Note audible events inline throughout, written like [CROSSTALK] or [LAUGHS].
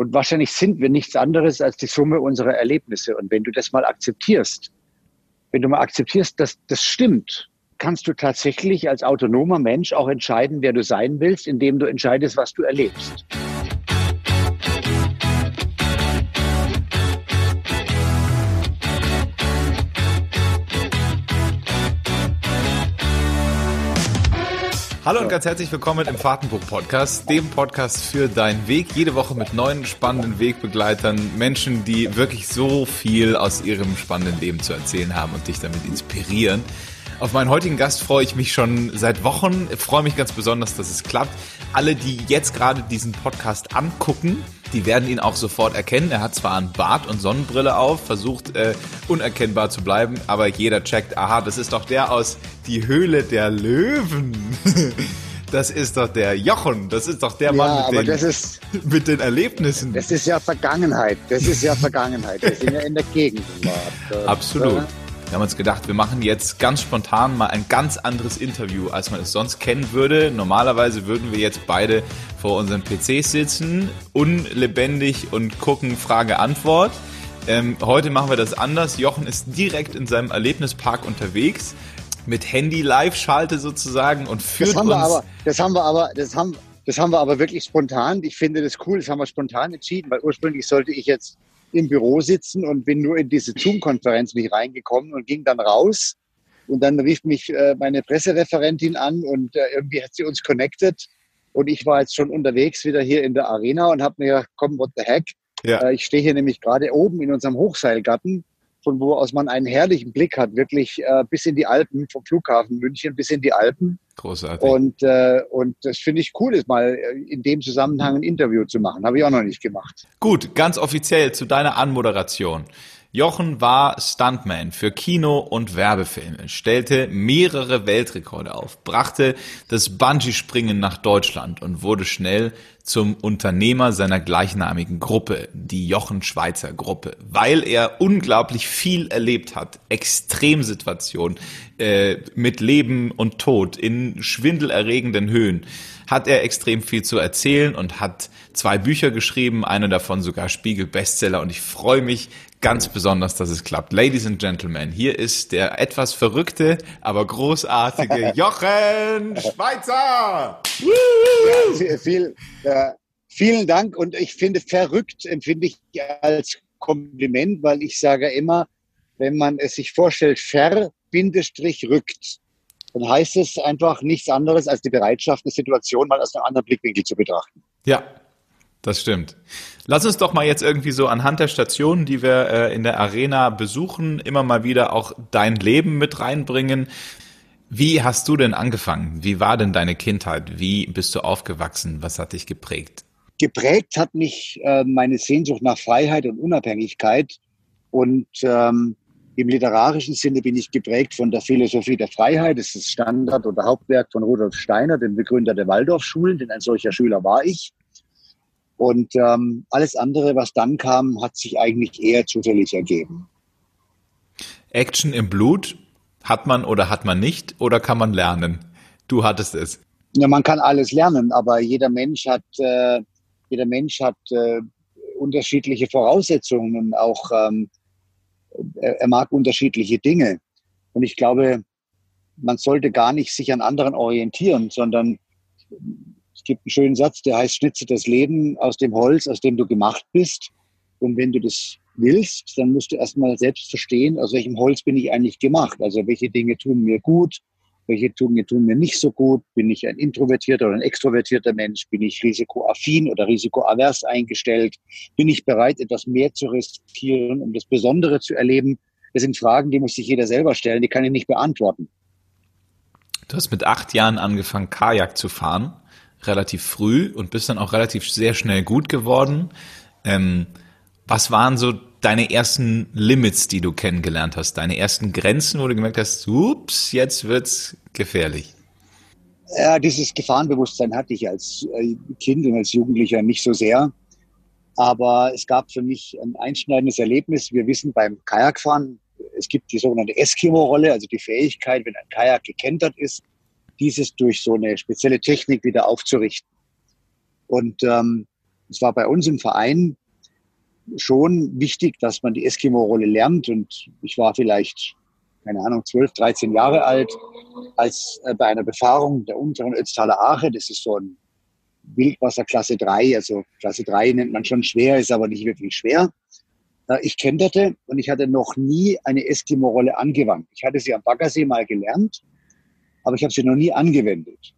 Und wahrscheinlich sind wir nichts anderes als die Summe unserer Erlebnisse. Und wenn du das mal akzeptierst, wenn du mal akzeptierst, dass das stimmt, kannst du tatsächlich als autonomer Mensch auch entscheiden, wer du sein willst, indem du entscheidest, was du erlebst. Hallo und ganz herzlich willkommen im Fahrtenbuch-Podcast, dem Podcast für deinen Weg. Jede Woche mit neuen spannenden Wegbegleitern, Menschen, die wirklich so viel aus ihrem spannenden Leben zu erzählen haben und dich damit inspirieren. Auf meinen heutigen Gast freue ich mich schon seit Wochen. Ich freue mich ganz besonders, dass es klappt. Alle, die jetzt gerade diesen Podcast angucken, die werden ihn auch sofort erkennen. Er hat zwar einen Bart und Sonnenbrille auf, versucht äh, unerkennbar zu bleiben, aber jeder checkt, aha, das ist doch der aus Die Höhle der Löwen. [LAUGHS] Das ist doch der Jochen, das ist doch der ja, Mann mit den, ist, [LAUGHS] mit den Erlebnissen. Das ist ja Vergangenheit, das ist ja [LAUGHS] Vergangenheit. Wir sind ja in der Gegenwart. Absolut. Wir haben uns gedacht, wir machen jetzt ganz spontan mal ein ganz anderes Interview, als man es sonst kennen würde. Normalerweise würden wir jetzt beide vor unseren PCs sitzen, unlebendig und gucken Frage-Antwort. Ähm, heute machen wir das anders. Jochen ist direkt in seinem Erlebnispark unterwegs mit Handy-Live-Schalte sozusagen und führt das haben uns. Wir aber, das haben wir aber, das haben, das haben wir aber wirklich spontan. Ich finde das cool. Das haben wir spontan entschieden, weil ursprünglich sollte ich jetzt im Büro sitzen und bin nur in diese Zoom-Konferenz nicht reingekommen und ging dann raus. Und dann rief mich äh, meine Pressereferentin an und äh, irgendwie hat sie uns connected. Und ich war jetzt schon unterwegs wieder hier in der Arena und habe mir gedacht, komm, what the heck. Ja. Äh, ich stehe hier nämlich gerade oben in unserem Hochseilgarten, von wo aus man einen herrlichen Blick hat, wirklich äh, bis in die Alpen, vom Flughafen München bis in die Alpen. Großartig. Und, äh, und das finde ich cool, ist mal äh, in dem Zusammenhang ein Interview zu machen. Habe ich auch noch nicht gemacht. Gut, ganz offiziell zu deiner Anmoderation. Jochen war Stuntman für Kino und Werbefilme, stellte mehrere Weltrekorde auf, brachte das Bungee-Springen nach Deutschland und wurde schnell zum Unternehmer seiner gleichnamigen Gruppe, die Jochen Schweizer Gruppe, weil er unglaublich viel erlebt hat, Extremsituationen äh, mit Leben und Tod in schwindelerregenden Höhen, hat er extrem viel zu erzählen und hat zwei Bücher geschrieben, eine davon sogar Spiegel Bestseller und ich freue mich ganz besonders, dass es klappt. Ladies and Gentlemen, hier ist der etwas verrückte, aber großartige [LAUGHS] Jochen Schweizer. ja, viel, äh, vielen Dank und ich finde verrückt empfinde ich als Kompliment, weil ich sage immer, wenn man es sich vorstellt, ver Bindestrich rückt, dann heißt es einfach nichts anderes als die Bereitschaft, eine Situation mal aus einem anderen Blickwinkel zu betrachten. Ja, das stimmt. Lass uns doch mal jetzt irgendwie so anhand der Stationen, die wir äh, in der Arena besuchen, immer mal wieder auch dein Leben mit reinbringen. Wie hast du denn angefangen? Wie war denn deine Kindheit? Wie bist du aufgewachsen? Was hat dich geprägt? Geprägt hat mich äh, meine Sehnsucht nach Freiheit und Unabhängigkeit. Und ähm, im literarischen Sinne bin ich geprägt von der Philosophie der Freiheit. Das ist das Standard- oder Hauptwerk von Rudolf Steiner, dem Begründer der Waldorfschulen, denn ein solcher Schüler war ich. Und ähm, alles andere, was dann kam, hat sich eigentlich eher zufällig ergeben. Action im Blut hat man oder hat man nicht oder kann man lernen? Du hattest es. Ja, man kann alles lernen, aber jeder Mensch hat, äh, jeder Mensch hat äh, unterschiedliche Voraussetzungen, auch ähm, er, er mag unterschiedliche Dinge. Und ich glaube, man sollte gar nicht sich an anderen orientieren, sondern es gibt einen schönen Satz, der heißt, schnitze das Leben aus dem Holz, aus dem du gemacht bist. Und wenn du das willst, dann musst du erstmal selbst verstehen, aus welchem Holz bin ich eigentlich gemacht. Also welche Dinge tun mir gut, welche Dinge tun mir nicht so gut. Bin ich ein introvertierter oder ein extrovertierter Mensch? Bin ich risikoaffin oder risikoavers eingestellt? Bin ich bereit, etwas mehr zu riskieren, um das Besondere zu erleben? Das sind Fragen, die muss sich jeder selber stellen, die kann ich nicht beantworten. Du hast mit acht Jahren angefangen, Kajak zu fahren relativ früh und bist dann auch relativ sehr schnell gut geworden. Ähm, was waren so deine ersten Limits, die du kennengelernt hast? Deine ersten Grenzen, wo du gemerkt hast, ups, jetzt wird's gefährlich? Ja, dieses Gefahrenbewusstsein hatte ich als äh, Kind und als Jugendlicher nicht so sehr. Aber es gab für mich ein einschneidendes Erlebnis. Wir wissen beim Kajakfahren, es gibt die sogenannte Eskimo-Rolle, also die Fähigkeit, wenn ein Kajak gekentert ist, dieses durch so eine spezielle Technik wieder aufzurichten. Und ähm, es war bei uns im Verein schon wichtig, dass man die Eskimo-Rolle lernt. Und ich war vielleicht, keine Ahnung, 12, 13 Jahre alt, als äh, bei einer Befahrung der unteren Ötztaler Ache, das ist so ein Wildwasser Klasse 3, also Klasse 3 nennt man schon schwer, ist aber nicht wirklich schwer. Äh, ich kenterte und ich hatte noch nie eine Eskimo-Rolle angewandt. Ich hatte sie am Baggersee mal gelernt, aber ich habe sie noch nie angewendet.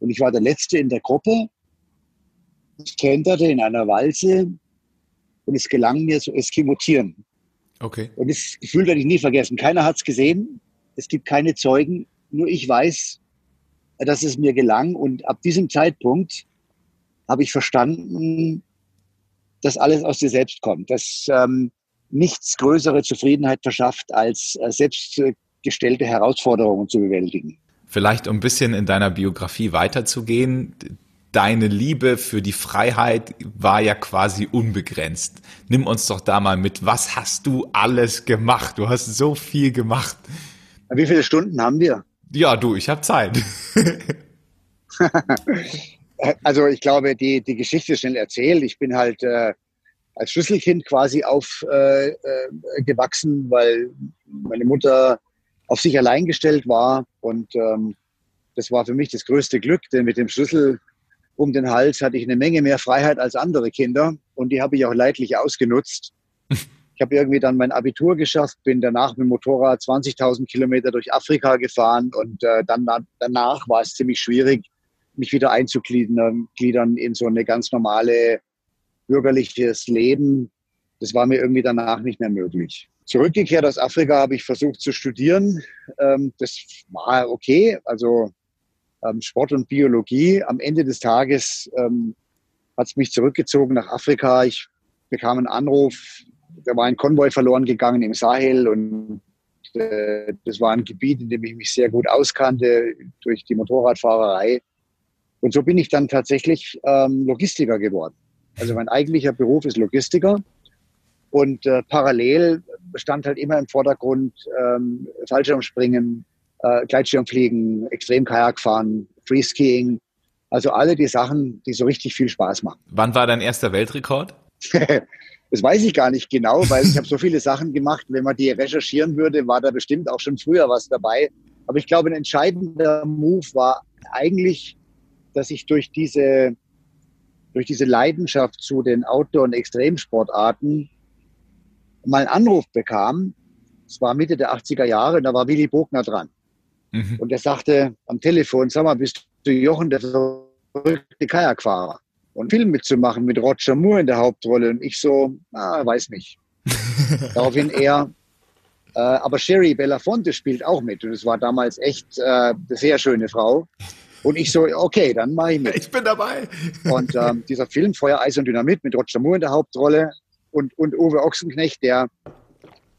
Und ich war der Letzte in der Gruppe. Ich kenterte in einer Walze und es gelang mir zu eskimotieren. Okay. Und das Gefühl werde ich nie vergessen. Keiner hat es gesehen. Es gibt keine Zeugen. Nur ich weiß, dass es mir gelang. Und ab diesem Zeitpunkt habe ich verstanden, dass alles aus dir selbst kommt. Dass ähm, nichts größere Zufriedenheit verschafft, als äh, selbstgestellte Herausforderungen zu bewältigen. Vielleicht um ein bisschen in deiner Biografie weiterzugehen deine Liebe für die Freiheit war ja quasi unbegrenzt. Nimm uns doch da mal mit. Was hast du alles gemacht? Du hast so viel gemacht. Wie viele Stunden haben wir? Ja, du, ich habe Zeit. [LAUGHS] [LAUGHS] also ich glaube, die, die Geschichte ist schnell erzählt. Ich bin halt äh, als Schlüsselkind quasi aufgewachsen, äh, äh weil meine Mutter auf sich allein gestellt war. Und ähm, das war für mich das größte Glück, denn mit dem Schlüssel um den Hals hatte ich eine Menge mehr Freiheit als andere Kinder und die habe ich auch leidlich ausgenutzt. [LAUGHS] Ich habe irgendwie dann mein Abitur geschafft, bin danach mit dem Motorrad 20.000 Kilometer durch Afrika gefahren und äh, dann danach war es ziemlich schwierig, mich wieder einzugliedern in so eine ganz normale bürgerliches Leben. Das war mir irgendwie danach nicht mehr möglich. Zurückgekehrt aus Afrika habe ich versucht zu studieren. Ähm, das war okay. Also ähm, Sport und Biologie. Am Ende des Tages ähm, hat es mich zurückgezogen nach Afrika. Ich bekam einen Anruf, da war ein Konvoi verloren gegangen im Sahel und äh, das war ein Gebiet, in dem ich mich sehr gut auskannte durch die Motorradfahrerei. Und so bin ich dann tatsächlich ähm, Logistiker geworden. Also mein eigentlicher Beruf ist Logistiker. Und äh, parallel stand halt immer im Vordergrund ähm, Fallschirmspringen, äh, Gleitschirmfliegen, Extremkajak fahren, Freeskiing. Also alle die Sachen, die so richtig viel Spaß machen. [LAUGHS] Wann war dein erster Weltrekord? das weiß ich gar nicht genau, weil ich habe so viele Sachen gemacht. Wenn man die recherchieren würde, war da bestimmt auch schon früher was dabei. Aber ich glaube, ein entscheidender Move war eigentlich, dass ich durch diese, durch diese Leidenschaft zu den Outdoor- und Extremsportarten mal einen Anruf bekam. Es war Mitte der 80er Jahre und da war Willy Bogner dran. Mhm. Und er sagte am Telefon, sag mal, bist du Jochen, der verrückte Kajakfahrer? Und Film mitzumachen mit Roger Moore in der Hauptrolle. Und ich so, ah, weiß nicht. [LAUGHS] Daraufhin er, äh, aber Sherry Belafonte spielt auch mit. Und es war damals echt äh, eine sehr schöne Frau. Und ich so, okay, dann mache ich mit. Ich bin dabei. und ähm, dieser Film, Feuer, Eis und Dynamit mit Roger Moore in der Hauptrolle und, und Uwe Ochsenknecht, der,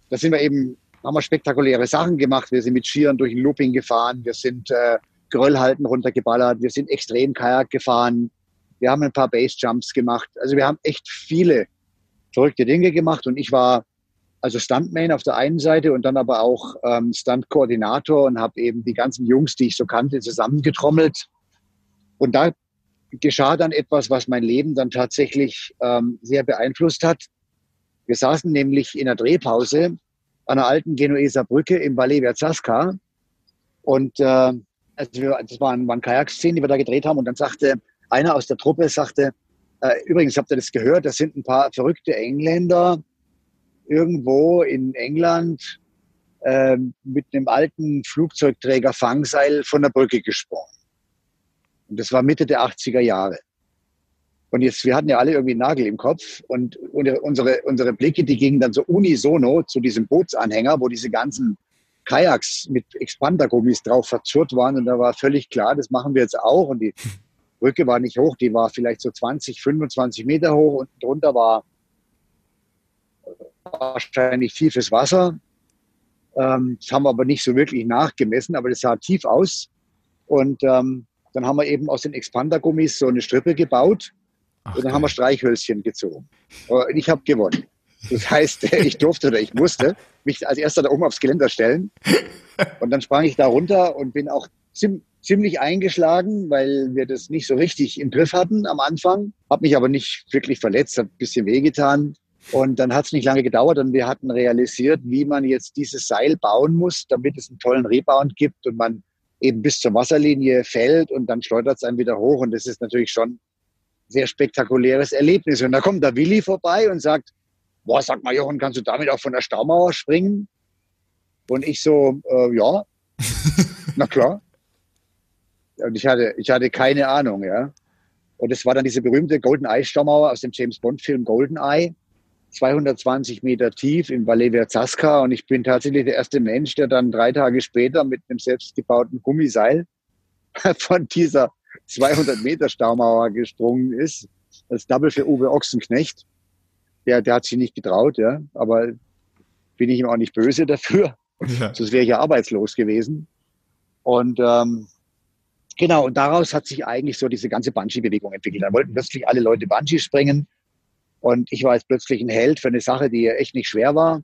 da sind wir eben haben wir spektakuläre Sachen gemacht. Wir sind mit Skiern durch ein Looping gefahren, wir sind äh, Geröllhalten runtergeballert, wir sind extrem Kajak gefahren, wir haben ein paar Base-Jumps gemacht. Also wir haben echt viele verrückte Dinge gemacht und ich war also Stuntman auf der einen Seite und dann aber auch ähm, Stunt-Koordinator und habe eben die ganzen Jungs, die ich so kannte, zusammengetrommelt. Und da geschah dann etwas, was mein Leben dann tatsächlich ähm, sehr beeinflusst hat. Wir saßen nämlich in der Drehpause an der alten Genueser Brücke im Valle Verzasca. Und äh, also wir, das waren, waren Kajakszenen, die wir da gedreht haben. Und dann sagte einer aus der Truppe, sagte, äh, übrigens, habt ihr das gehört, das sind ein paar verrückte Engländer irgendwo in England äh, mit einem alten Flugzeugträger Fangseil von der Brücke gesprungen. Und das war Mitte der 80er Jahre. Und jetzt, wir hatten ja alle irgendwie einen Nagel im Kopf und unsere, unsere Blicke, die gingen dann so unisono zu diesem Bootsanhänger, wo diese ganzen Kajaks mit Expandergummis drauf verzurrt waren. Und da war völlig klar, das machen wir jetzt auch. Und die Brücke war nicht hoch, die war vielleicht so 20, 25 Meter hoch und drunter war wahrscheinlich tiefes Wasser. Ähm, das haben wir aber nicht so wirklich nachgemessen, aber das sah tief aus. Und ähm, dann haben wir eben aus den Expandergummis so eine Strippe gebaut Ach, und dann haben wir Streichhölzchen gezogen. Und ich habe gewonnen. Das heißt, [LAUGHS] ich durfte oder ich musste mich als erster da oben aufs Geländer stellen. Und dann sprang ich da runter und bin auch ziemlich eingeschlagen, weil wir das nicht so richtig im Griff hatten am Anfang. Hab mich aber nicht wirklich verletzt, hat ein bisschen wehgetan. Und dann hat es nicht lange gedauert und wir hatten realisiert, wie man jetzt dieses Seil bauen muss, damit es einen tollen Rebound gibt und man eben bis zur Wasserlinie fällt und dann schleudert es einen wieder hoch. Und das ist natürlich schon sehr spektakuläres Erlebnis. Und da kommt der Willi vorbei und sagt, boah, sag mal, Jochen, kannst du damit auch von der Staumauer springen? Und ich so, äh, ja, [LAUGHS] na klar. Und ich hatte, ich hatte keine Ahnung, ja. Und es war dann diese berühmte Golden Eye Staumauer aus dem James Bond Film Golden Eye. 220 Meter tief in Valevia Zasca und ich bin tatsächlich der erste Mensch, der dann drei Tage später mit einem selbstgebauten Gummiseil [LAUGHS] von dieser 200 Meter Staumauer gesprungen ist. Das Double für Uwe Ochsenknecht. Der, der hat sich nicht getraut, ja, aber bin ich ihm auch nicht böse dafür. Ja. Sonst wäre ich ja arbeitslos gewesen. Und ähm, genau, und daraus hat sich eigentlich so diese ganze Bungee-Bewegung entwickelt. Da wollten plötzlich alle Leute Bungee springen. Und ich war jetzt plötzlich ein Held für eine Sache, die echt nicht schwer war.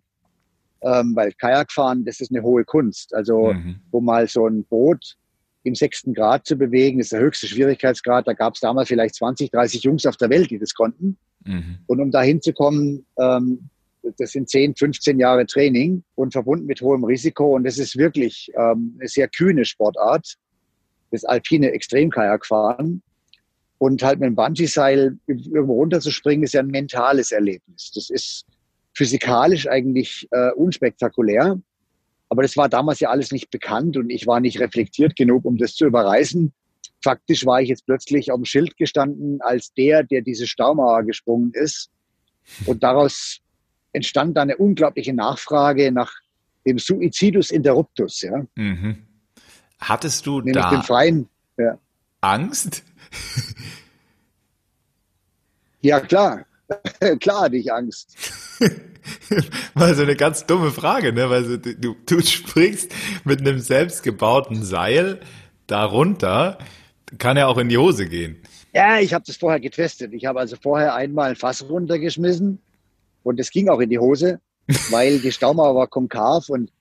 Ähm, weil Kajakfahren, das ist eine hohe Kunst. Also, mhm. wo mal so ein Boot im sechsten Grad zu bewegen, ist der höchste Schwierigkeitsgrad. Da gab es damals vielleicht 20, 30 Jungs auf der Welt, die das konnten. Mhm. Und um da hinzukommen, ähm, das sind 10, 15 Jahre Training und verbunden mit hohem Risiko. Und das ist wirklich ähm, eine sehr kühne Sportart, das alpine Extremkajakfahren. Und halt mit dem Bungee-Seil irgendwo runterzuspringen, ist ja ein mentales Erlebnis. Das ist physikalisch eigentlich äh, unspektakulär. Aber das war damals ja alles nicht bekannt und ich war nicht reflektiert genug, um das zu überreißen. Faktisch war ich jetzt plötzlich auf dem Schild gestanden als der, der diese Staumauer gesprungen ist. Und daraus entstand da eine unglaubliche Nachfrage nach dem Suicidus interruptus. Ja. Mhm. Hattest du Nämlich da den freien, ja. Angst? ja, klar. [LAUGHS] klar hatte ich Angst. [LAUGHS] [LAUGHS] Mal so eine ganz dumme Frage, ne? Weil du, du springst mit einem selbstgebauten Seil darunter, kann ja auch in die Hose gehen. Ja, ich habe das vorher getestet. Ich habe also vorher einmal ein Fass runtergeschmissen und es ging auch in die Hose, [LAUGHS] weil die Staumauer war konkav und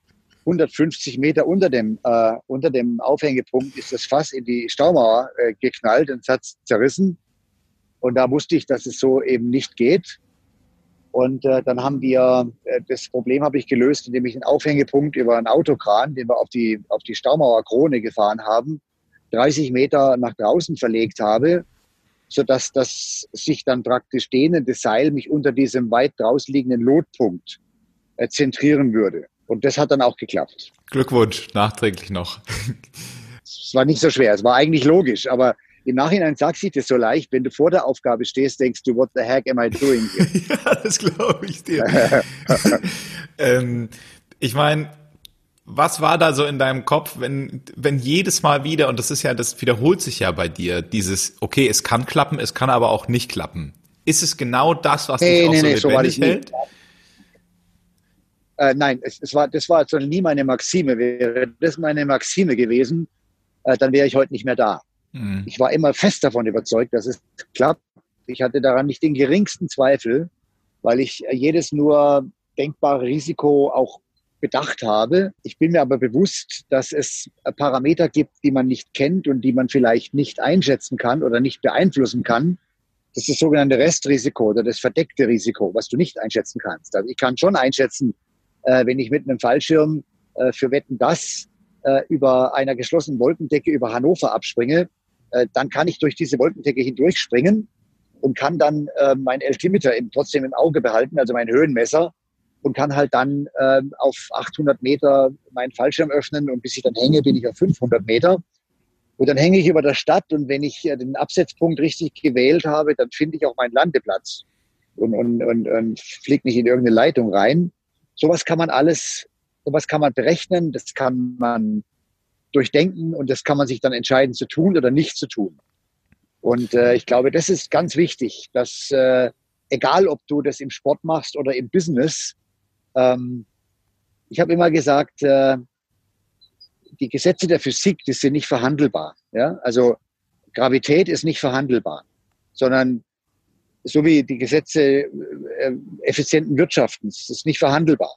150 Meter unter dem, äh, unter dem Aufhängepunkt ist das Fass in die Staumauer äh, geknallt und es hat zerrissen. Und da wusste ich, dass es so eben nicht geht. Und äh, dann haben wir, äh, das Problem habe ich gelöst, indem ich einen Aufhängepunkt über einen Autokran, den wir auf die, auf die Staumauer Krone gefahren haben, 30 Meter nach draußen verlegt habe, sodass das sich dann praktisch dehnende Seil mich unter diesem weit draußen liegenden Lotpunkt äh, zentrieren würde. Und das hat dann auch geklappt. Glückwunsch, nachträglich noch. Es war nicht so schwer, es war eigentlich logisch, aber im Nachhinein sagt sich das so leicht, wenn du vor der Aufgabe stehst, denkst du, what the heck am I doing here? [LAUGHS] ja, das glaube ich dir. [LAUGHS] ähm, ich meine, was war da so in deinem Kopf, wenn, wenn jedes Mal wieder, und das ist ja, das wiederholt sich ja bei dir, dieses, okay, es kann klappen, es kann aber auch nicht klappen. Ist es genau das, was nee, dich auch nee, so nee, lebendig so hält? Äh, nein, es, es, war, das war nie meine Maxime. Wäre das meine Maxime gewesen, äh, dann wäre ich heute nicht mehr da. Mhm. Ich war immer fest davon überzeugt, dass es klappt. Ich hatte daran nicht den geringsten Zweifel, weil ich jedes nur denkbare Risiko auch bedacht habe. Ich bin mir aber bewusst, dass es Parameter gibt, die man nicht kennt und die man vielleicht nicht einschätzen kann oder nicht beeinflussen kann. Das ist das sogenannte Restrisiko oder das verdeckte Risiko, was du nicht einschätzen kannst. Also ich kann schon einschätzen, äh, wenn ich mit einem Fallschirm äh, für Wetten das äh, über einer geschlossenen Wolkendecke über Hannover abspringe, äh, dann kann ich durch diese Wolkendecke hindurchspringen und kann dann äh, mein Altimeter im, trotzdem im Auge behalten, also mein Höhenmesser und kann halt dann äh, auf 800 Meter meinen Fallschirm öffnen und bis ich dann hänge, bin ich auf 500 Meter. Und dann hänge ich über der Stadt und wenn ich äh, den Absetzpunkt richtig gewählt habe, dann finde ich auch meinen Landeplatz und, und, und, und fliege nicht in irgendeine Leitung rein. Sowas kann man alles, sowas kann man berechnen, das kann man durchdenken und das kann man sich dann entscheiden zu tun oder nicht zu tun. Und äh, ich glaube, das ist ganz wichtig, dass äh, egal ob du das im Sport machst oder im Business, ähm, ich habe immer gesagt, äh, die Gesetze der Physik, die sind nicht verhandelbar. Ja? Also Gravität ist nicht verhandelbar, sondern so wie die Gesetze äh, effizienten Wirtschaftens, ist nicht verhandelbar.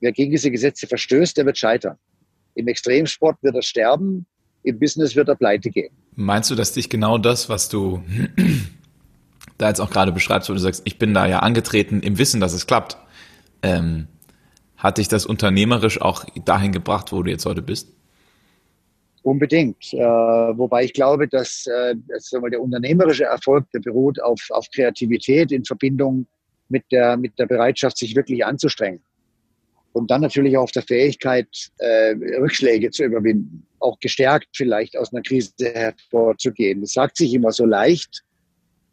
Wer gegen diese Gesetze verstößt, der wird scheitern. Im Extremsport wird er sterben, im Business wird er pleite gehen. Meinst du, dass dich genau das, was du [CLEARS THROAT] da jetzt auch gerade beschreibst, wo du sagst, ich bin da ja angetreten im Wissen, dass es klappt, ähm, hat dich das unternehmerisch auch dahin gebracht, wo du jetzt heute bist? Unbedingt. Äh, wobei ich glaube, dass, äh, der unternehmerische Erfolg, der beruht auf, auf Kreativität in Verbindung mit der, mit der Bereitschaft, sich wirklich anzustrengen. Und dann natürlich auch auf der Fähigkeit, äh, Rückschläge zu überwinden. Auch gestärkt vielleicht aus einer Krise hervorzugehen. Das sagt sich immer so leicht,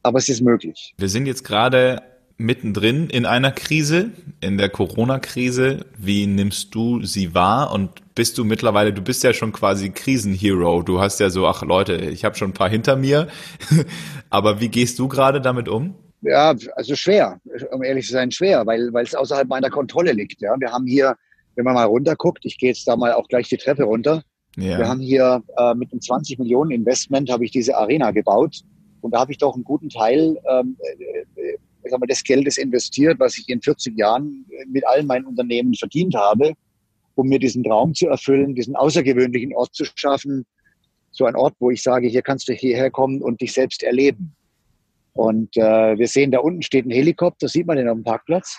aber es ist möglich. Wir sind jetzt gerade mittendrin in einer Krise, in der Corona-Krise. Wie nimmst du sie wahr und bist du mittlerweile, du bist ja schon quasi Krisenhero. Du hast ja so, ach Leute, ich habe schon ein paar hinter mir. [LAUGHS] Aber wie gehst du gerade damit um? Ja, also schwer, um ehrlich zu sein, schwer, weil, weil es außerhalb meiner Kontrolle liegt. Ja. Wir haben hier, wenn man mal runterguckt, ich gehe jetzt da mal auch gleich die Treppe runter. Ja. Wir haben hier äh, mit einem 20 Millionen Investment habe ich diese Arena gebaut und da habe ich doch einen guten Teil ähm, äh, ich sag mal, des Geldes investiert, was ich in 40 Jahren mit allen meinen Unternehmen verdient habe, um mir diesen Traum zu erfüllen, diesen außergewöhnlichen Ort zu schaffen. So ein Ort, wo ich sage, hier kannst du hierher kommen und dich selbst erleben. Und äh, wir sehen, da unten steht ein Helikopter, sieht man den auf dem Parkplatz?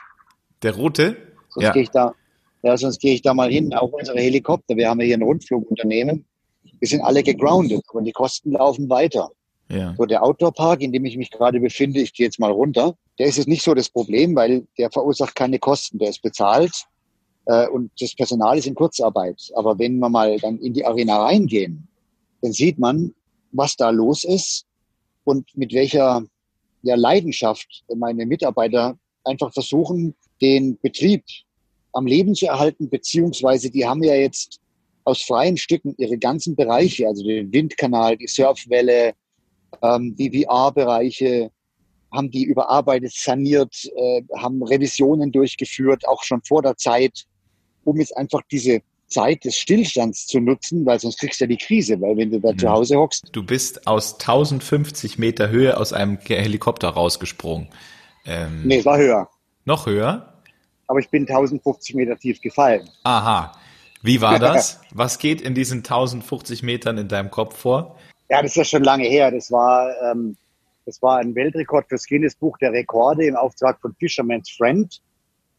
Der rote? Sonst ja. gehe ich da, ja, sonst gehe ich da mal hin, auch unsere Helikopter. Wir haben ja hier ein Rundflugunternehmen. Wir sind alle gegroundet und die Kosten laufen weiter. Ja. So der Outdoor-Park, in dem ich mich gerade befinde, ich gehe jetzt mal runter, der ist jetzt nicht so das Problem, weil der verursacht keine Kosten, der ist bezahlt äh, und das Personal ist in Kurzarbeit. Aber wenn wir mal dann in die Arena reingehen, dann sieht man, was da los ist und mit welcher ja, Leidenschaft meine Mitarbeiter einfach versuchen, den Betrieb am Leben zu erhalten, beziehungsweise die haben ja jetzt aus freien Stücken ihre ganzen Bereiche, also den Windkanal, die Surfwelle, ähm, die VR-Bereiche, haben die überarbeitet, saniert, äh, haben Revisionen durchgeführt, auch schon vor der Zeit, um jetzt einfach diese Zeit des Stillstands zu nutzen, weil sonst kriegst du ja die Krise, weil wenn du da mhm. zu Hause hockst. Du bist aus 1050 Meter Höhe aus einem Helikopter rausgesprungen. Ähm, nee, es war höher. Noch höher? Aber ich bin 1050 Meter tief gefallen. Aha. Wie war [LAUGHS] das? Was geht in diesen 1050 Metern in deinem Kopf vor? Ja, das ist ja schon lange her. Das war, ähm, das war ein Weltrekord fürs Guinness Buch der Rekorde im Auftrag von Fisherman's Friend.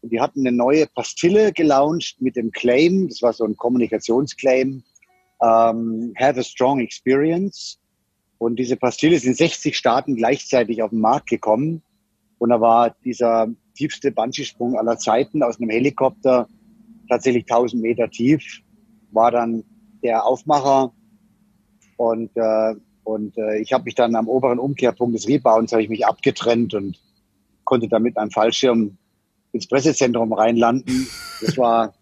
Und die hatten eine neue Pastille gelauncht mit dem Claim, das war so ein Kommunikationsclaim, ähm, Have a Strong Experience. Und diese Pastille in 60 Staaten gleichzeitig auf den Markt gekommen. Und da war dieser tiefste Bungee-Sprung aller Zeiten aus einem Helikopter, tatsächlich 1000 Meter tief, war dann der Aufmacher. Und, äh, und äh, ich habe mich dann am oberen Umkehrpunkt des Rebounds ich mich abgetrennt und konnte dann mit Fallschirm ins Pressezentrum reinlanden. Das war,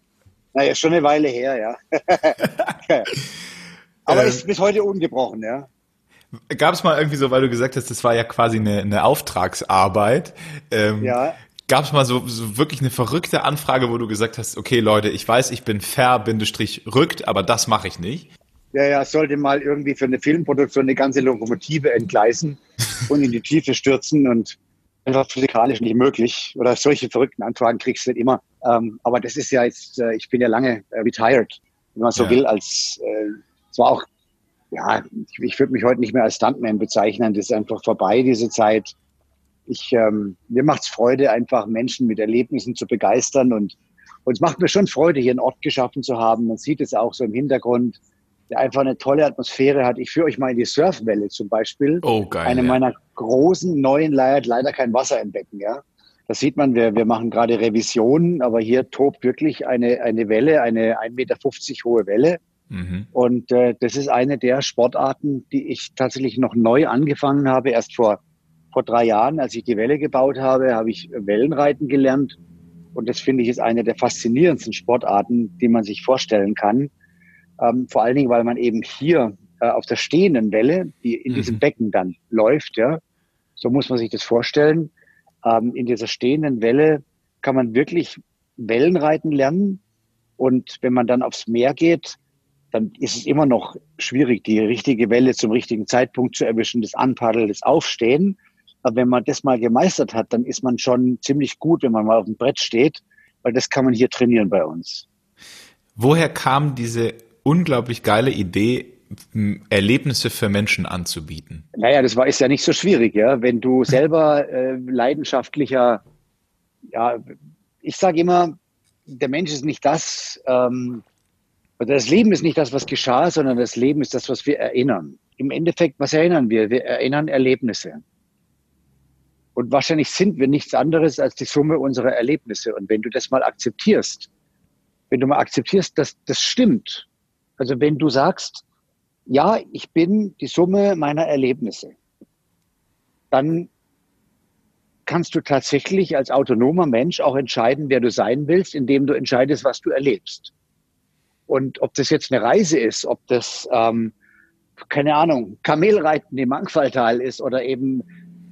naja, schon eine Weile her, ja. [LAUGHS] Aber ähm, ist bis heute ungebrochen, ja. Gab es mal irgendwie so, weil du gesagt hast, das war ja quasi eine, eine Auftragsarbeit. Ähm, ja. Gab es mal so, so wirklich eine verrückte Anfrage, wo du gesagt hast, okay Leute, ich weiß, ich bin fair-rückt, aber das mache ich nicht? Ja, ja, sollte mal irgendwie für eine Filmproduktion eine ganze Lokomotive entgleisen und in die Tiefe stürzen und einfach physikalisch nicht möglich. Oder solche verrückten Anfragen kriegst du nicht immer. Ähm, aber das ist ja jetzt, äh, ich bin ja lange äh, retired, wenn man so ja. will, als äh, es war auch, ja, ich, ich würde mich heute nicht mehr als Stuntman bezeichnen. Das ist einfach vorbei, diese Zeit. Ich, ähm, mir macht's Freude, einfach Menschen mit Erlebnissen zu begeistern und und es macht mir schon Freude, hier einen Ort geschaffen zu haben. Man sieht es auch so im Hintergrund, der einfach eine tolle Atmosphäre hat. Ich führe euch mal in die Surfwelle zum Beispiel. Oh, geil. Eine ja. meiner großen neuen Leier hat leider kein Wasser im Becken, ja. Das sieht man, wir, wir machen gerade Revisionen, aber hier tobt wirklich eine, eine Welle, eine 1,50 Meter hohe Welle. Mhm. Und äh, das ist eine der Sportarten, die ich tatsächlich noch neu angefangen habe. Erst vor, vor drei Jahren, als ich die Welle gebaut habe, habe ich Wellenreiten gelernt. Und das finde ich ist eine der faszinierendsten Sportarten, die man sich vorstellen kann. Ähm, vor allen Dingen, weil man eben hier äh, auf der stehenden Welle, die in mhm. diesem Becken dann läuft, ja, so muss man sich das vorstellen. Ähm, in dieser stehenden Welle kann man wirklich Wellenreiten lernen. Und wenn man dann aufs Meer geht, dann ist es immer noch schwierig, die richtige Welle zum richtigen Zeitpunkt zu erwischen, das Anpaddeln, das Aufstehen. Aber wenn man das mal gemeistert hat, dann ist man schon ziemlich gut, wenn man mal auf dem Brett steht, weil das kann man hier trainieren bei uns. Woher kam diese unglaublich geile Idee, Erlebnisse für Menschen anzubieten? Naja, das war ist ja nicht so schwierig, ja. Wenn du [LAUGHS] selber äh, leidenschaftlicher, ja, ich sage immer, der Mensch ist nicht das, ähm, das Leben ist nicht das, was geschah, sondern das Leben ist das, was wir erinnern. Im Endeffekt, was erinnern wir? Wir erinnern Erlebnisse. Und wahrscheinlich sind wir nichts anderes als die Summe unserer Erlebnisse. Und wenn du das mal akzeptierst, wenn du mal akzeptierst, dass das stimmt, also wenn du sagst, ja, ich bin die Summe meiner Erlebnisse, dann kannst du tatsächlich als autonomer Mensch auch entscheiden, wer du sein willst, indem du entscheidest, was du erlebst. Und ob das jetzt eine Reise ist, ob das, ähm, keine Ahnung, Kamelreiten im Mangfalltal ist oder eben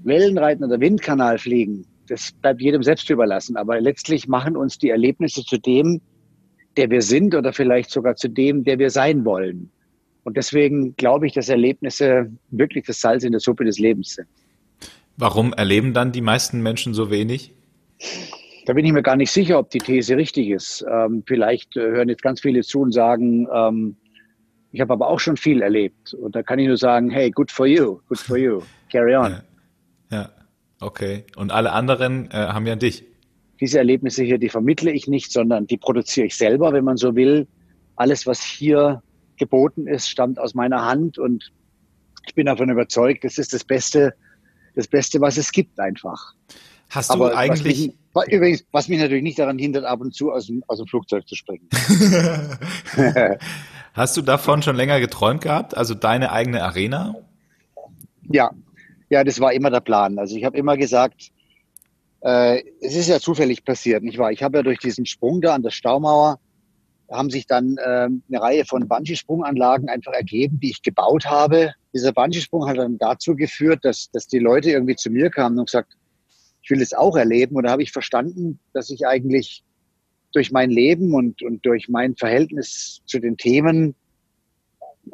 Wellenreiten oder Windkanal fliegen, das bleibt jedem selbst überlassen. Aber letztlich machen uns die Erlebnisse zu dem, der wir sind oder vielleicht sogar zu dem, der wir sein wollen. Und deswegen glaube ich, dass Erlebnisse wirklich das Salz in der Suppe des Lebens sind. Warum erleben dann die meisten Menschen so wenig? Da bin ich mir gar nicht sicher, ob die These richtig ist. Ähm, vielleicht äh, hören jetzt ganz viele zu und sagen, ähm, ich habe aber auch schon viel erlebt. Und da kann ich nur sagen, hey, good for you, good for you, carry on. [LAUGHS] Ja. Ja, okay. Und alle anderen äh, haben ja dich. Diese Erlebnisse hier, die vermittle ich nicht, sondern die produziere ich selber, wenn man so will. Alles, was hier geboten ist, stammt aus meiner Hand und ich bin davon überzeugt, das ist das Beste, das Beste, was es gibt einfach. Hast du Aber eigentlich. Was mich, übrigens, was mich natürlich nicht daran hindert, ab und zu aus dem, aus dem Flugzeug zu springen. [LAUGHS] Hast du davon schon länger geträumt gehabt? Also deine eigene Arena? Ja, ja, das war immer der Plan. Also ich habe immer gesagt, äh, es ist ja zufällig passiert, nicht wahr? Ich habe ja durch diesen Sprung da an der Staumauer haben sich dann äh, eine Reihe von Bungee-Sprunganlagen einfach ergeben, die ich gebaut habe. Dieser Bungee-Sprung hat dann dazu geführt, dass, dass die Leute irgendwie zu mir kamen und gesagt, ich will es auch erleben. Und da habe ich verstanden, dass ich eigentlich durch mein Leben und, und durch mein Verhältnis zu den Themen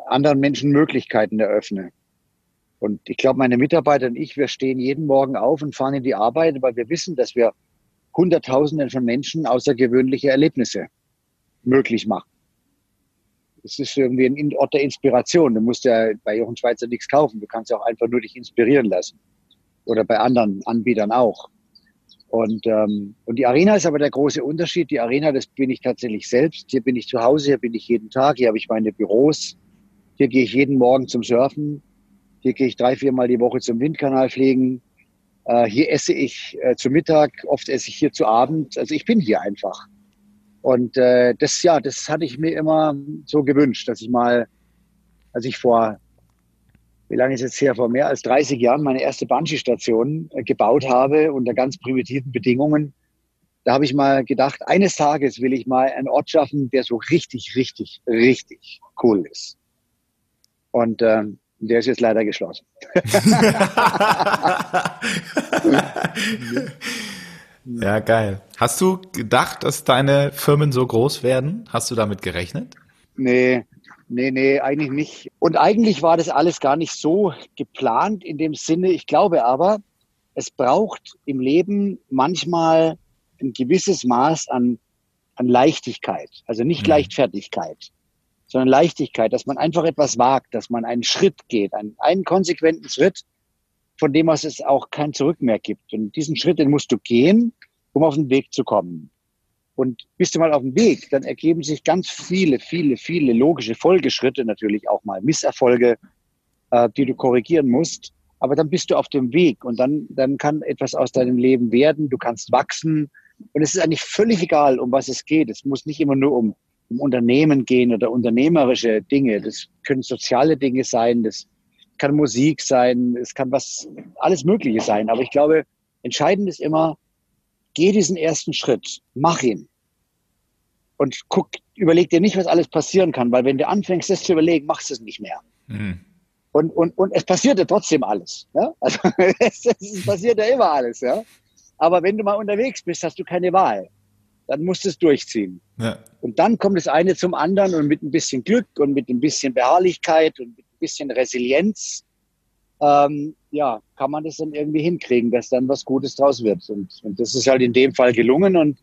anderen Menschen Möglichkeiten eröffne. Und ich glaube, meine Mitarbeiter und ich, wir stehen jeden Morgen auf und fahren in die Arbeit, weil wir wissen, dass wir Hunderttausenden von Menschen außergewöhnliche Erlebnisse möglich machen. Es ist irgendwie ein Ort der Inspiration. Du musst ja bei Jochen Schweizer nichts kaufen. Du kannst ja auch einfach nur dich inspirieren lassen. Oder bei anderen Anbietern auch. Und, ähm, und die Arena ist aber der große Unterschied. Die Arena, das bin ich tatsächlich selbst. Hier bin ich zu Hause, hier bin ich jeden Tag, hier habe ich meine Büros. Hier gehe ich jeden Morgen zum Surfen. Hier gehe ich drei, viermal die Woche zum Windkanal fliegen. Äh, hier esse ich äh, zu Mittag, oft esse ich hier zu Abend. Also ich bin hier einfach. Und äh, das, ja, das hatte ich mir immer so gewünscht, dass ich mal, als ich vor, wie lange ist jetzt her, vor mehr als 30 Jahren meine erste Bungee-Station äh, gebaut habe unter ganz primitiven Bedingungen. Da habe ich mal gedacht, eines Tages will ich mal einen Ort schaffen, der so richtig, richtig, richtig cool ist. Und ähm, der ist jetzt leider geschlossen. [LAUGHS] ja, geil. Hast du gedacht, dass deine Firmen so groß werden? Hast du damit gerechnet? Nee, nee, nee, eigentlich nicht. Und eigentlich war das alles gar nicht so geplant in dem Sinne. Ich glaube aber, es braucht im Leben manchmal ein gewisses Maß an, an Leichtigkeit, also nicht mhm. Leichtfertigkeit sondern Leichtigkeit, dass man einfach etwas wagt, dass man einen Schritt geht, einen, einen konsequenten Schritt, von dem aus es auch kein Zurück mehr gibt. Und diesen Schritt, den musst du gehen, um auf den Weg zu kommen. Und bist du mal auf dem Weg, dann ergeben sich ganz viele, viele, viele logische Folgeschritte, natürlich auch mal Misserfolge, äh, die du korrigieren musst. Aber dann bist du auf dem Weg und dann, dann kann etwas aus deinem Leben werden. Du kannst wachsen. Und es ist eigentlich völlig egal, um was es geht. Es muss nicht immer nur um um Unternehmen gehen oder unternehmerische Dinge. Das können soziale Dinge sein, das kann Musik sein, es kann was, alles Mögliche sein. Aber ich glaube, entscheidend ist immer, geh diesen ersten Schritt, mach ihn. Und guck, überleg dir nicht, was alles passieren kann, weil wenn du anfängst, das zu überlegen, machst du es nicht mehr. Mhm. Und, und, und es passiert ja trotzdem alles. Ja? Also [LAUGHS] es, es passiert ja immer alles. Ja? Aber wenn du mal unterwegs bist, hast du keine Wahl dann musst du es durchziehen. Ja. Und dann kommt das eine zum anderen und mit ein bisschen Glück und mit ein bisschen Beharrlichkeit und mit ein bisschen Resilienz, ähm, ja, kann man das dann irgendwie hinkriegen, dass dann was Gutes draus wird. Und, und das ist halt in dem Fall gelungen und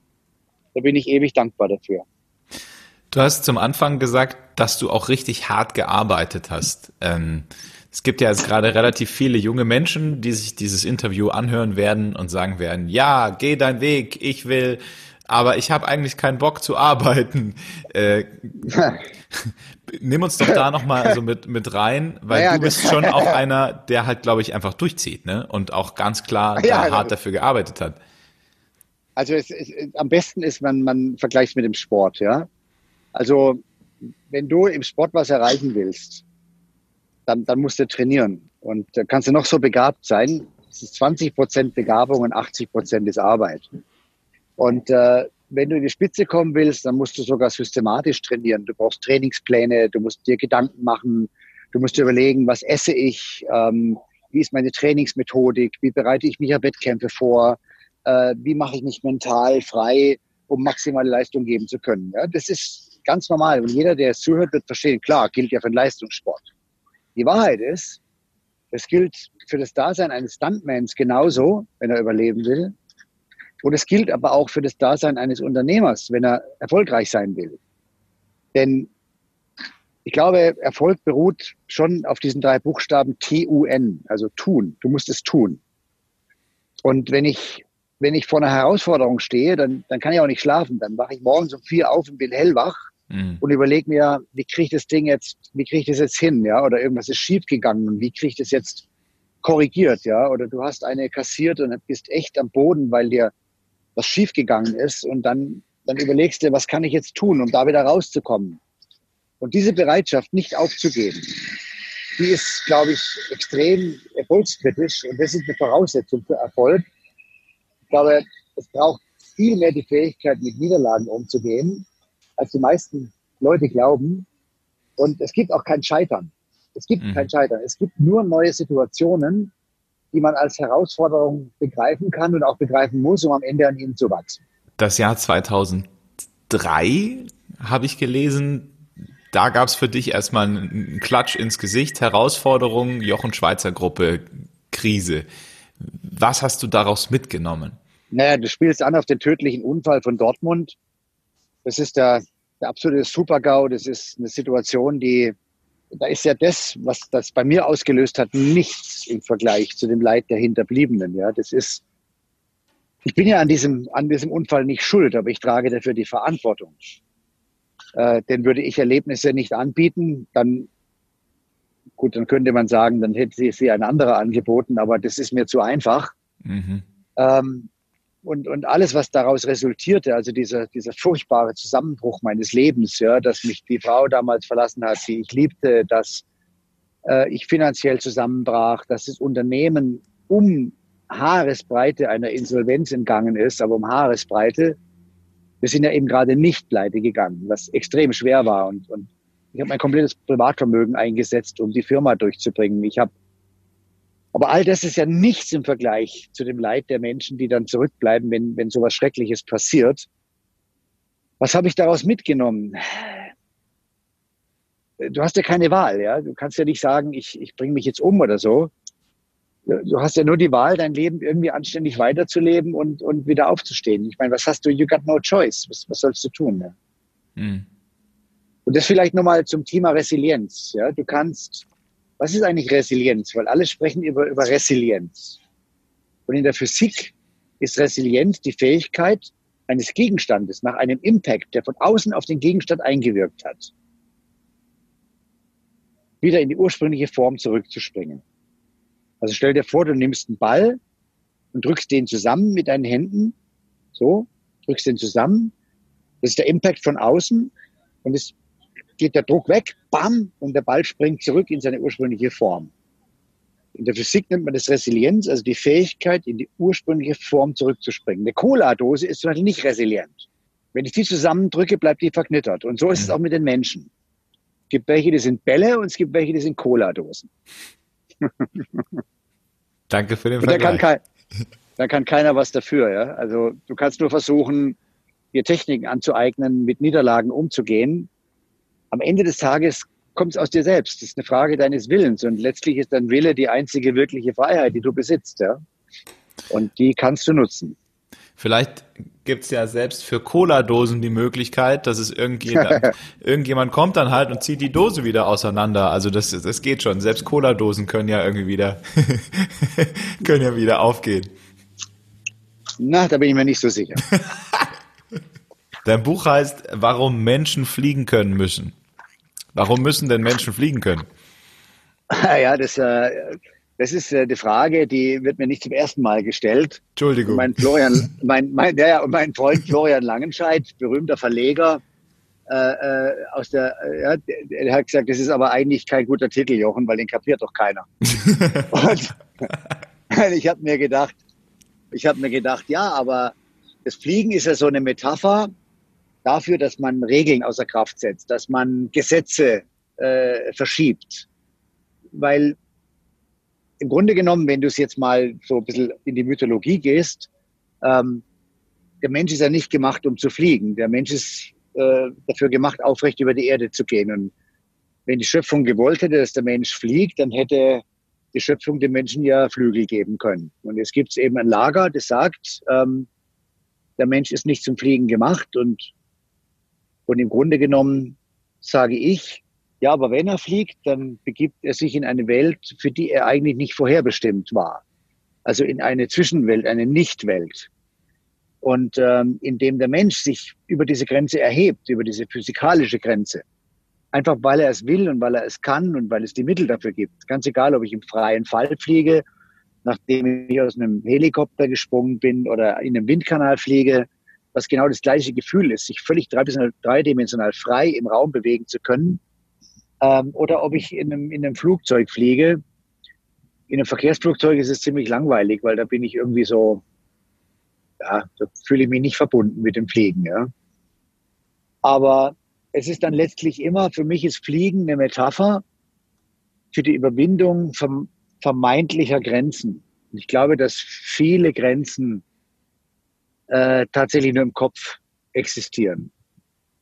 da bin ich ewig dankbar dafür. Du hast zum Anfang gesagt, dass du auch richtig hart gearbeitet hast. Ähm, es gibt ja jetzt gerade relativ viele junge Menschen, die sich dieses Interview anhören werden und sagen werden, ja, geh deinen Weg, ich will, aber ich habe eigentlich keinen Bock zu arbeiten. Äh, [LAUGHS] nimm uns doch da nochmal so mit, mit rein, weil ja, du bist schon auch einer, der halt, glaube ich, einfach durchzieht ne? und auch ganz klar ja, hart dafür gearbeitet hat. Also es, es, am besten ist, man, man vergleicht mit dem Sport, ja. Also wenn du im Sport was erreichen willst, dann, dann musst du trainieren. Und da kannst du noch so begabt sein. Es ist 20 Prozent Begabung und 80 Prozent ist Arbeit. Und äh, wenn du in die Spitze kommen willst, dann musst du sogar systematisch trainieren. Du brauchst Trainingspläne, du musst dir Gedanken machen, du musst dir überlegen, was esse ich, ähm, wie ist meine Trainingsmethodik, wie bereite ich mich auf Wettkämpfe vor, äh, wie mache ich mich mental frei, um maximale Leistung geben zu können. Ja, das ist ganz normal. Und jeder, der es zuhört, wird verstehen, klar, gilt ja für den Leistungssport. Die Wahrheit ist, es gilt für das Dasein eines Stuntmans genauso, wenn er überleben will. Und es gilt aber auch für das Dasein eines Unternehmers, wenn er erfolgreich sein will. Denn ich glaube, Erfolg beruht schon auf diesen drei Buchstaben T-U-N, also tun. Du musst es tun. Und wenn ich, wenn ich vor einer Herausforderung stehe, dann, dann kann ich auch nicht schlafen. Dann wache ich morgens um vier auf und bin hellwach mhm. und überlege mir, wie kriege ich das Ding jetzt, wie kriege ich das jetzt hin, ja, oder irgendwas ist schief gegangen und wie kriege ich das jetzt korrigiert, ja, oder du hast eine kassiert und bist echt am Boden, weil dir was schief gegangen ist und dann, dann überlegst du, was kann ich jetzt tun, um da wieder rauszukommen. Und diese Bereitschaft nicht aufzugeben, die ist, glaube ich, extrem erfolgskritisch und das ist eine Voraussetzung für Erfolg. Ich glaube, es braucht viel mehr die Fähigkeit, mit Niederlagen umzugehen als die meisten Leute glauben. Und es gibt auch kein Scheitern. Es gibt mhm. kein Scheitern. Es gibt nur neue Situationen, die man als Herausforderung begreifen kann und auch begreifen muss, um am Ende an ihnen zu wachsen. Das Jahr 2003 habe ich gelesen, da gab es für dich erstmal einen Klatsch ins Gesicht, Herausforderung, Jochen Schweizer Gruppe, Krise. Was hast du daraus mitgenommen? Naja, du spielst an auf den tödlichen Unfall von Dortmund das ist der, der absolute Super-GAU. Das ist eine Situation, die, da ist ja das, was das bei mir ausgelöst hat, nichts im Vergleich zu dem Leid der Hinterbliebenen. Ja, das ist, ich bin ja an diesem, an diesem Unfall nicht schuld, aber ich trage dafür die Verantwortung. Äh, denn würde ich Erlebnisse nicht anbieten, dann, gut, dann könnte man sagen, dann hätte sie, sie ein anderer angeboten, aber das ist mir zu einfach. Mhm. Ähm, und, und alles, was daraus resultierte, also dieser, dieser furchtbare Zusammenbruch meines Lebens, ja, dass mich die Frau damals verlassen hat, die ich liebte, dass äh, ich finanziell zusammenbrach, dass das Unternehmen um Haaresbreite einer Insolvenz entgangen ist, aber um Haaresbreite. Wir sind ja eben gerade nicht pleite gegangen, was extrem schwer war. Und, und ich habe mein komplettes Privatvermögen eingesetzt, um die Firma durchzubringen. Ich habe aber all das ist ja nichts im Vergleich zu dem Leid der Menschen, die dann zurückbleiben, wenn, wenn sowas Schreckliches passiert. Was habe ich daraus mitgenommen? Du hast ja keine Wahl, ja. Du kannst ja nicht sagen, ich, ich bringe mich jetzt um oder so. Du hast ja nur die Wahl, dein Leben irgendwie anständig weiterzuleben und, und wieder aufzustehen. Ich meine, was hast du? You got no choice. Was, was sollst du tun? Ja? Mhm. Und das vielleicht nochmal zum Thema Resilienz. Ja, du kannst was ist eigentlich Resilienz? Weil alle sprechen über, über Resilienz. Und in der Physik ist Resilienz die Fähigkeit eines Gegenstandes nach einem Impact, der von außen auf den Gegenstand eingewirkt hat, wieder in die ursprüngliche Form zurückzuspringen. Also stell dir vor, du nimmst einen Ball und drückst den zusammen mit deinen Händen, so, drückst den zusammen. Das ist der Impact von außen und es geht der Druck weg, bam, und der Ball springt zurück in seine ursprüngliche Form. In der Physik nennt man das Resilienz, also die Fähigkeit, in die ursprüngliche Form zurückzuspringen. Eine Cola-Dose ist zum Beispiel nicht resilient. Wenn ich die zusammendrücke, bleibt die verknittert. Und so ist es auch mit den Menschen. Es gibt welche, die sind Bälle und es gibt welche, die sind Cola-Dosen. [LAUGHS] Danke für den Vergleich. Da kann, kein, da kann keiner was dafür. Ja? Also du kannst nur versuchen, dir Techniken anzueignen, mit Niederlagen umzugehen am Ende des Tages kommt es aus dir selbst. Das ist eine Frage deines Willens und letztlich ist dein Wille die einzige wirkliche Freiheit, die du besitzt, ja. Und die kannst du nutzen. Vielleicht gibt's ja selbst für Cola-Dosen die Möglichkeit, dass es irgendjemand, [LAUGHS] irgendjemand kommt dann halt und zieht die Dose wieder auseinander. Also das, das geht schon. Selbst Cola-Dosen können ja irgendwie wieder, [LAUGHS] können ja wieder aufgehen. Na, da bin ich mir nicht so sicher. [LAUGHS] Dein Buch heißt, warum Menschen fliegen können müssen. Warum müssen denn Menschen fliegen können? Ja, das, äh, das ist äh, die Frage, die wird mir nicht zum ersten Mal gestellt. Entschuldigung. Mein Florian, mein, mein, ja, mein Freund Florian Langenscheidt, berühmter Verleger, äh, äh, aus der, äh, ja, der hat gesagt, das ist aber eigentlich kein guter Titel, Jochen, weil den kapiert doch keiner. [LAUGHS] und [LAUGHS] ich habe mir gedacht, ich habe mir gedacht, ja, aber das Fliegen ist ja so eine Metapher dafür, dass man Regeln außer Kraft setzt, dass man Gesetze äh, verschiebt. Weil im Grunde genommen, wenn du es jetzt mal so ein bisschen in die Mythologie gehst, ähm, der Mensch ist ja nicht gemacht, um zu fliegen. Der Mensch ist äh, dafür gemacht, aufrecht über die Erde zu gehen. Und wenn die Schöpfung gewollt hätte, dass der Mensch fliegt, dann hätte die Schöpfung dem Menschen ja Flügel geben können. Und jetzt gibt es eben ein Lager, das sagt, ähm, der Mensch ist nicht zum Fliegen gemacht. Und, und im Grunde genommen sage ich, ja, aber wenn er fliegt, dann begibt er sich in eine Welt, für die er eigentlich nicht vorherbestimmt war. Also in eine Zwischenwelt, eine Nichtwelt. Und ähm, indem der Mensch sich über diese Grenze erhebt, über diese physikalische Grenze, einfach weil er es will und weil er es kann und weil es die Mittel dafür gibt. Ganz egal, ob ich im freien Fall fliege, nachdem ich aus einem Helikopter gesprungen bin oder in einem Windkanal fliege, was genau das gleiche Gefühl ist, sich völlig dreidimensional frei im Raum bewegen zu können ähm, oder ob ich in einem, in einem Flugzeug fliege. In einem Verkehrsflugzeug ist es ziemlich langweilig, weil da bin ich irgendwie so, ja, da fühle ich mich nicht verbunden mit dem Fliegen. Ja. Aber es ist dann letztlich immer, für mich ist Fliegen eine Metapher für die Überwindung vermeintlicher Grenzen. Ich glaube, dass viele Grenzen äh, tatsächlich nur im Kopf existieren.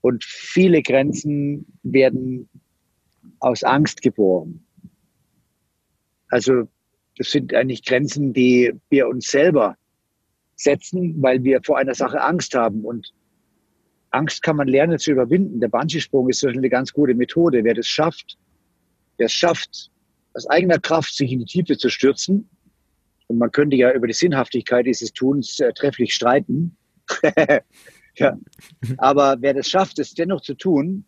Und viele Grenzen werden aus Angst geboren. Also das sind eigentlich Grenzen, die wir uns selber setzen, weil wir vor einer Sache Angst haben. Und Angst kann man lernen zu überwinden. Der Bungee-Sprung ist eine ganz gute Methode. Wer das schafft, der es schafft, aus eigener Kraft sich in die Tiefe zu stürzen. Und man könnte ja über die Sinnhaftigkeit dieses Tuns äh, trefflich streiten. [LAUGHS] ja. Aber wer das schafft, es dennoch zu tun,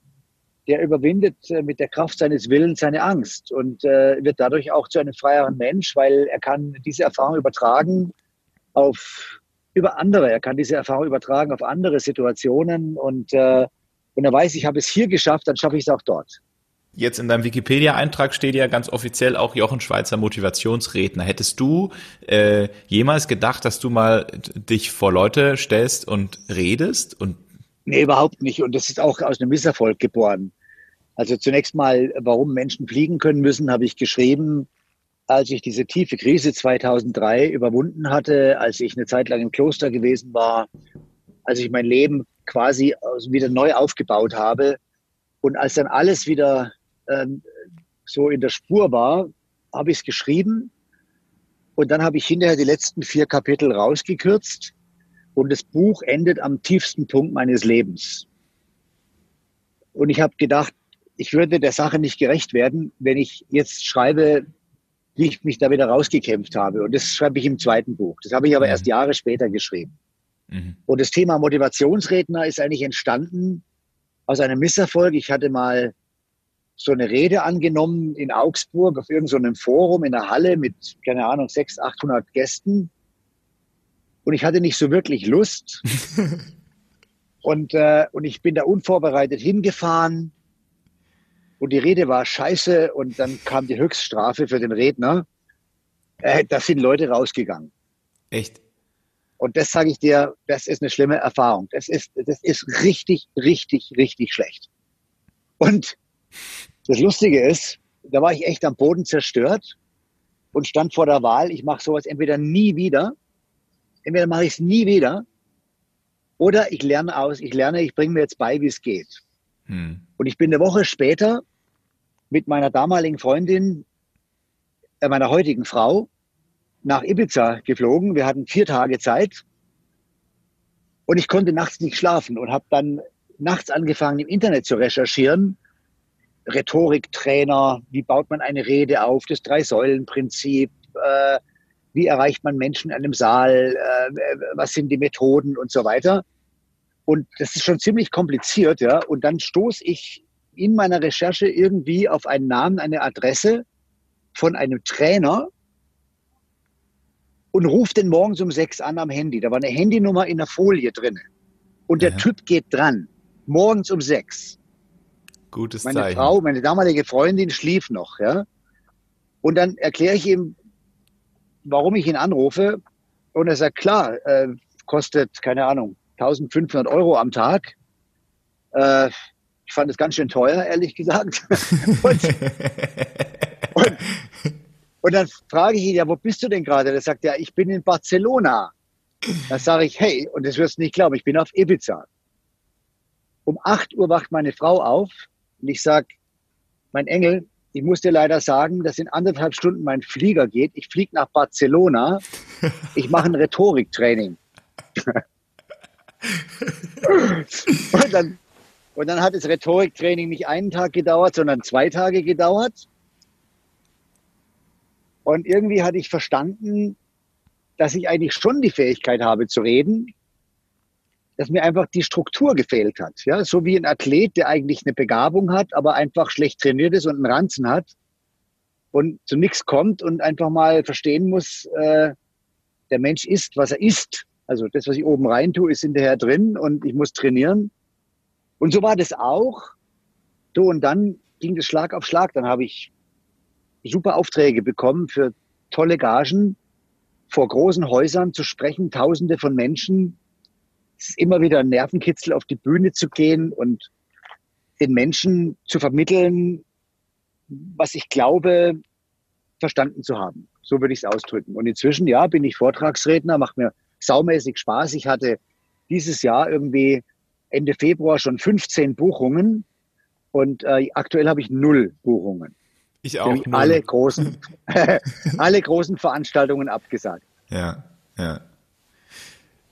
der überwindet äh, mit der Kraft seines Willens seine Angst und äh, wird dadurch auch zu einem freieren Mensch, weil er kann diese Erfahrung übertragen auf über andere. Er kann diese Erfahrung übertragen auf andere Situationen und äh, wenn er weiß, ich habe es hier geschafft, dann schaffe ich es auch dort. Jetzt in deinem Wikipedia-Eintrag steht ja ganz offiziell auch Jochen Schweizer Motivationsredner. Hättest du äh, jemals gedacht, dass du mal dich vor Leute stellst und redest und Nee, überhaupt nicht. Und das ist auch aus einem Misserfolg geboren. Also zunächst mal, warum Menschen fliegen können müssen, habe ich geschrieben, als ich diese tiefe Krise 2003 überwunden hatte, als ich eine Zeit lang im Kloster gewesen war, als ich mein Leben quasi wieder neu aufgebaut habe und als dann alles wieder ähm, so in der Spur war, habe ich es geschrieben und dann habe ich hinterher die letzten vier Kapitel rausgekürzt und das Buch endet am tiefsten Punkt meines Lebens. Und ich habe gedacht, ich würde der Sache nicht gerecht werden, wenn ich jetzt schreibe, wie ich mich da wieder rausgekämpft habe. Und das schreibe ich im zweiten Buch. Das habe ich aber mhm. erst Jahre später geschrieben. Mhm. Und das Thema Motivationsredner ist eigentlich entstanden aus einem Misserfolg. Ich hatte mal so eine Rede angenommen in Augsburg auf irgendeinem so Forum in der Halle mit, keine Ahnung, 600, 800 Gästen und ich hatte nicht so wirklich Lust. [LAUGHS] und, äh, und ich bin da unvorbereitet hingefahren und die Rede war scheiße und dann kam die Höchststrafe für den Redner. Äh, da sind Leute rausgegangen. Echt? Und das sage ich dir, das ist eine schlimme Erfahrung. Das ist, das ist richtig, richtig, richtig schlecht. Und das Lustige ist, da war ich echt am Boden zerstört und stand vor der Wahl, ich mache sowas entweder nie wieder entweder mache ich es nie wieder oder ich lerne aus, ich lerne, ich bringe mir jetzt bei, wie es geht. Hm. Und ich bin eine Woche später mit meiner damaligen Freundin, äh, meiner heutigen Frau, nach Ibiza geflogen. Wir hatten vier Tage Zeit. Und ich konnte nachts nicht schlafen und habe dann nachts angefangen, im Internet zu recherchieren. Rhetoriktrainer, wie baut man eine Rede auf, das Drei-Säulen-Prinzip, äh, wie erreicht man Menschen in einem Saal, äh, was sind die Methoden und so weiter. Und das ist schon ziemlich kompliziert, ja. Und dann stoße ich in meiner Recherche irgendwie auf einen Namen, eine Adresse von einem Trainer und rufe den morgens um sechs an am Handy. Da war eine Handynummer in der Folie drin. Und der ja. Typ geht dran. Morgens um sechs. Gutes meine Zeichen. Frau, meine damalige Freundin schlief noch, ja. Und dann erkläre ich ihm, warum ich ihn anrufe. Und er sagt, klar, äh, kostet, keine Ahnung, 1500 Euro am Tag. Äh, ich fand es ganz schön teuer, ehrlich gesagt. [LAUGHS] und, und, und, dann frage ich ihn, ja, wo bist du denn gerade? Der sagt, ja, ich bin in Barcelona. Da sage ich, hey, und das wirst du nicht glauben, ich bin auf Ibiza. Um 8 Uhr wacht meine Frau auf und ich sage, mein Engel, ich muss dir leider sagen, dass in anderthalb Stunden mein Flieger geht. Ich fliege nach Barcelona. Ich mache ein Rhetoriktraining. [LAUGHS] und, dann, und dann hat das Rhetoriktraining nicht einen Tag gedauert, sondern zwei Tage gedauert. Und irgendwie hatte ich verstanden, dass ich eigentlich schon die Fähigkeit habe zu reden, dass mir einfach die Struktur gefehlt hat. Ja, so wie ein Athlet, der eigentlich eine Begabung hat, aber einfach schlecht trainiert ist und einen Ranzen hat und zu nichts kommt und einfach mal verstehen muss, äh, der Mensch ist, was er ist. Also das, was ich oben rein tue, ist hinterher drin und ich muss trainieren. Und so war das auch. So, und dann ging das Schlag auf Schlag. Dann habe ich super Aufträge bekommen für tolle Gagen, vor großen Häusern zu sprechen, tausende von Menschen, es ist immer wieder ein Nervenkitzel, auf die Bühne zu gehen und den Menschen zu vermitteln, was ich glaube, verstanden zu haben. So würde ich es ausdrücken. Und inzwischen, ja, bin ich Vortragsredner, macht mir saumäßig Spaß. Ich hatte dieses Jahr irgendwie Ende Februar schon 15 Buchungen und äh, aktuell habe ich null Buchungen. Ich auch. Ich alle großen, [LAUGHS] alle großen Veranstaltungen abgesagt. Ja, ja.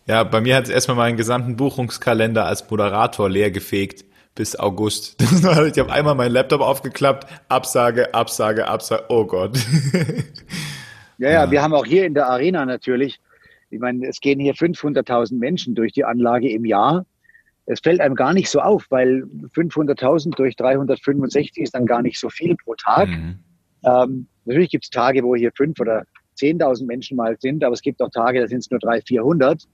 Ja, bei mir hat es erstmal meinen gesamten Buchungskalender als Moderator leer gefegt bis August. [LAUGHS] ich habe einmal meinen Laptop aufgeklappt, Absage, Absage, Absage, oh Gott. [LAUGHS] ja, ja, wir haben auch hier in der Arena natürlich, ich meine, es gehen hier 500.000 Menschen durch die Anlage im Jahr. Es fällt einem gar nicht so auf, weil 500.000 durch 365 ist dann gar nicht so viel pro Tag. Mhm. Ähm, natürlich gibt es Tage, wo hier fünf oder 10.000 Menschen mal sind, aber es gibt auch Tage, da sind es nur 300, 400.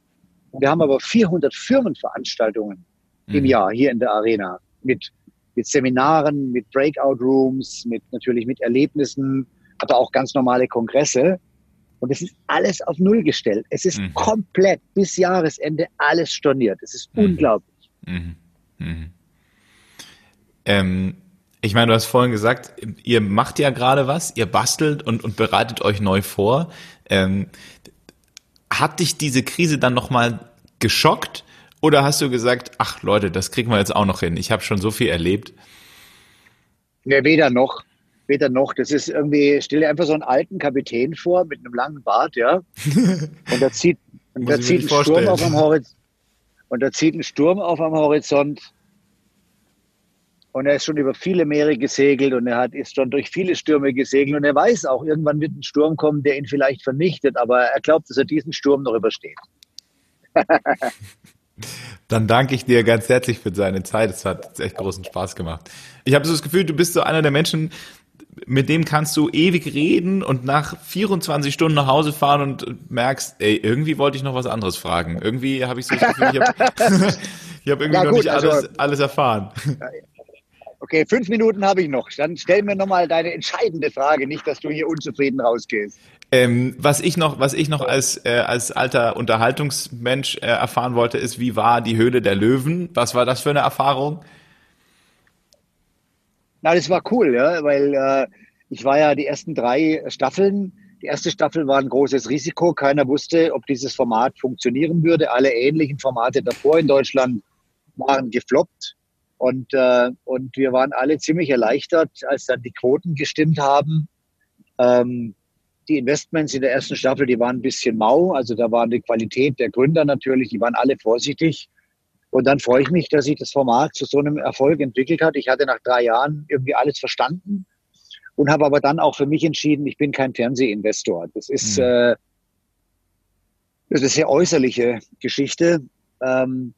Wir haben aber 400 Firmenveranstaltungen mhm. im Jahr hier in der Arena mit, mit Seminaren, mit Breakout Rooms, mit natürlich mit Erlebnissen, aber auch ganz normale Kongresse. Und es ist alles auf Null gestellt. Es ist mhm. komplett bis Jahresende alles storniert. Es ist mhm. unglaublich. Mhm. mhm. Ähm, ich meine, du hast vorhin gesagt, ihr macht ja gerade was, ihr bastelt und, und bereitet euch neu vor. Ähm, hat dich diese Krise dann nochmal geschockt? Oder hast du gesagt, ach Leute, das kriegen wir jetzt auch noch hin. Ich habe schon so viel erlebt. Ne, weder noch. Weder noch. Das ist irgendwie, stell dir einfach so einen alten Kapitän vor mit einem langen Bart, ja. [LAUGHS] Und da zieht, und da zieht ein Sturm auf am Horizont. Und da zieht ein Sturm auf am Horizont. Und er ist schon über viele Meere gesegelt und er hat, ist schon durch viele Stürme gesegelt und er weiß auch, irgendwann wird ein Sturm kommen, der ihn vielleicht vernichtet, aber er glaubt, dass er diesen Sturm noch übersteht. [LAUGHS] Dann danke ich dir ganz herzlich für deine Zeit. Es hat echt großen Spaß gemacht. Ich habe so das Gefühl, du bist so einer der Menschen, mit dem kannst du ewig reden und nach 24 Stunden nach Hause fahren und merkst, ey, irgendwie wollte ich noch was anderes fragen. Irgendwie habe ich so das Gefühl, ich habe [LAUGHS] hab irgendwie ja, noch nicht alles, also, alles erfahren. Okay, fünf Minuten habe ich noch. Dann stell mir nochmal deine entscheidende Frage, nicht, dass du hier unzufrieden rausgehst. Ähm, was ich noch, was ich noch als äh, als alter Unterhaltungsmensch äh, erfahren wollte, ist, wie war die Höhle der Löwen? Was war das für eine Erfahrung? Na, das war cool, ja, weil äh, ich war ja die ersten drei Staffeln. Die erste Staffel war ein großes Risiko. Keiner wusste, ob dieses Format funktionieren würde. Alle ähnlichen Formate davor in Deutschland waren gefloppt. Und, äh, und wir waren alle ziemlich erleichtert, als dann die Quoten gestimmt haben. Ähm, die Investments in der ersten Staffel, die waren ein bisschen mau. Also da war die Qualität der Gründer natürlich, die waren alle vorsichtig. Und dann freue ich mich, dass sich das Format zu so einem Erfolg entwickelt hat. Ich hatte nach drei Jahren irgendwie alles verstanden und habe aber dann auch für mich entschieden, ich bin kein Fernsehinvestor. Das ist, mhm. äh, das ist eine sehr äußerliche Geschichte. Ähm,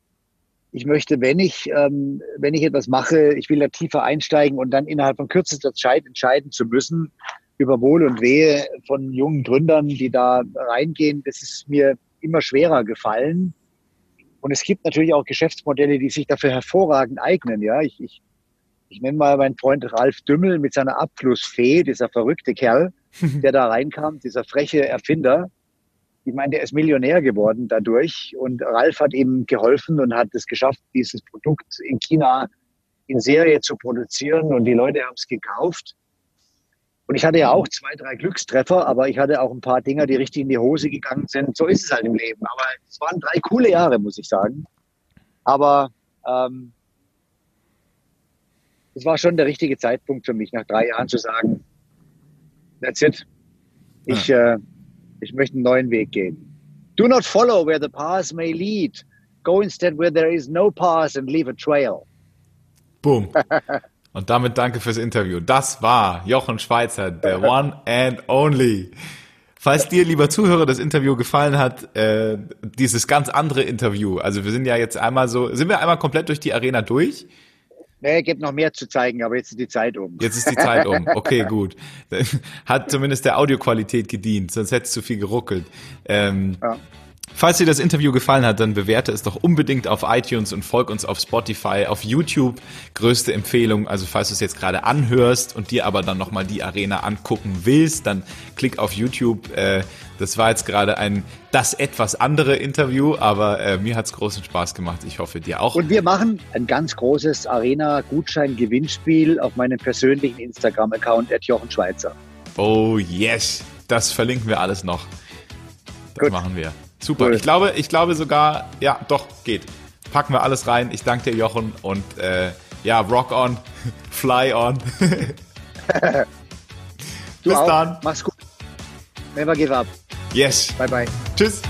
ich möchte, wenn ich, ähm, wenn ich etwas mache, ich will da tiefer einsteigen und dann innerhalb von kürzester Zeit entscheiden zu müssen über Wohl und Wehe von jungen Gründern, die da reingehen. Das ist mir immer schwerer gefallen. Und es gibt natürlich auch Geschäftsmodelle, die sich dafür hervorragend eignen. Ja, ich, ich, ich nenne mal meinen Freund Ralf Dümmel mit seiner Abflussfee, dieser verrückte Kerl, [LAUGHS] der da reinkam, dieser freche Erfinder ich meine, der ist Millionär geworden dadurch und Ralf hat ihm geholfen und hat es geschafft, dieses Produkt in China in Serie zu produzieren und die Leute haben es gekauft. Und ich hatte ja auch zwei, drei Glückstreffer, aber ich hatte auch ein paar Dinger, die richtig in die Hose gegangen sind. So ist es halt im Leben. Aber es waren drei coole Jahre, muss ich sagen. Aber ähm, es war schon der richtige Zeitpunkt für mich, nach drei Jahren zu sagen, that's it. Ich, äh, ich möchte einen neuen Weg gehen. Do not follow where the path may lead. Go instead where there is no path and leave a trail. Boom. [LAUGHS] Und damit danke fürs Interview. Das war Jochen Schweizer, der [LAUGHS] One and Only. Falls dir, lieber Zuhörer, das Interview gefallen hat, äh, dieses ganz andere Interview, also wir sind ja jetzt einmal so, sind wir einmal komplett durch die Arena durch? Nee, gibt noch mehr zu zeigen, aber jetzt ist die Zeit um. Jetzt ist die Zeit um. Okay, [LAUGHS] gut. Hat zumindest der Audioqualität gedient, sonst hätte es zu viel geruckelt. Ähm, ja. Falls dir das Interview gefallen hat, dann bewerte es doch unbedingt auf iTunes und folg uns auf Spotify, auf YouTube. Größte Empfehlung, also falls du es jetzt gerade anhörst und dir aber dann nochmal die Arena angucken willst, dann klick auf YouTube. Äh, das war jetzt gerade ein das etwas andere Interview, aber äh, mir hat es großen Spaß gemacht. Ich hoffe dir auch. Und wir machen ein ganz großes Arena-Gutschein-Gewinnspiel auf meinem persönlichen Instagram-Account at Jochen Schweizer. Oh yes, das verlinken wir alles noch. Das Gut. machen wir. Super. Cool. Ich glaube, ich glaube sogar, ja, doch, geht. Packen wir alles rein. Ich danke dir, Jochen, und äh, ja, rock on, [LAUGHS] fly on. [LAUGHS] Bis auch. dann. Mach's gut. Never give up. Yes. Bye bye. Tschüss.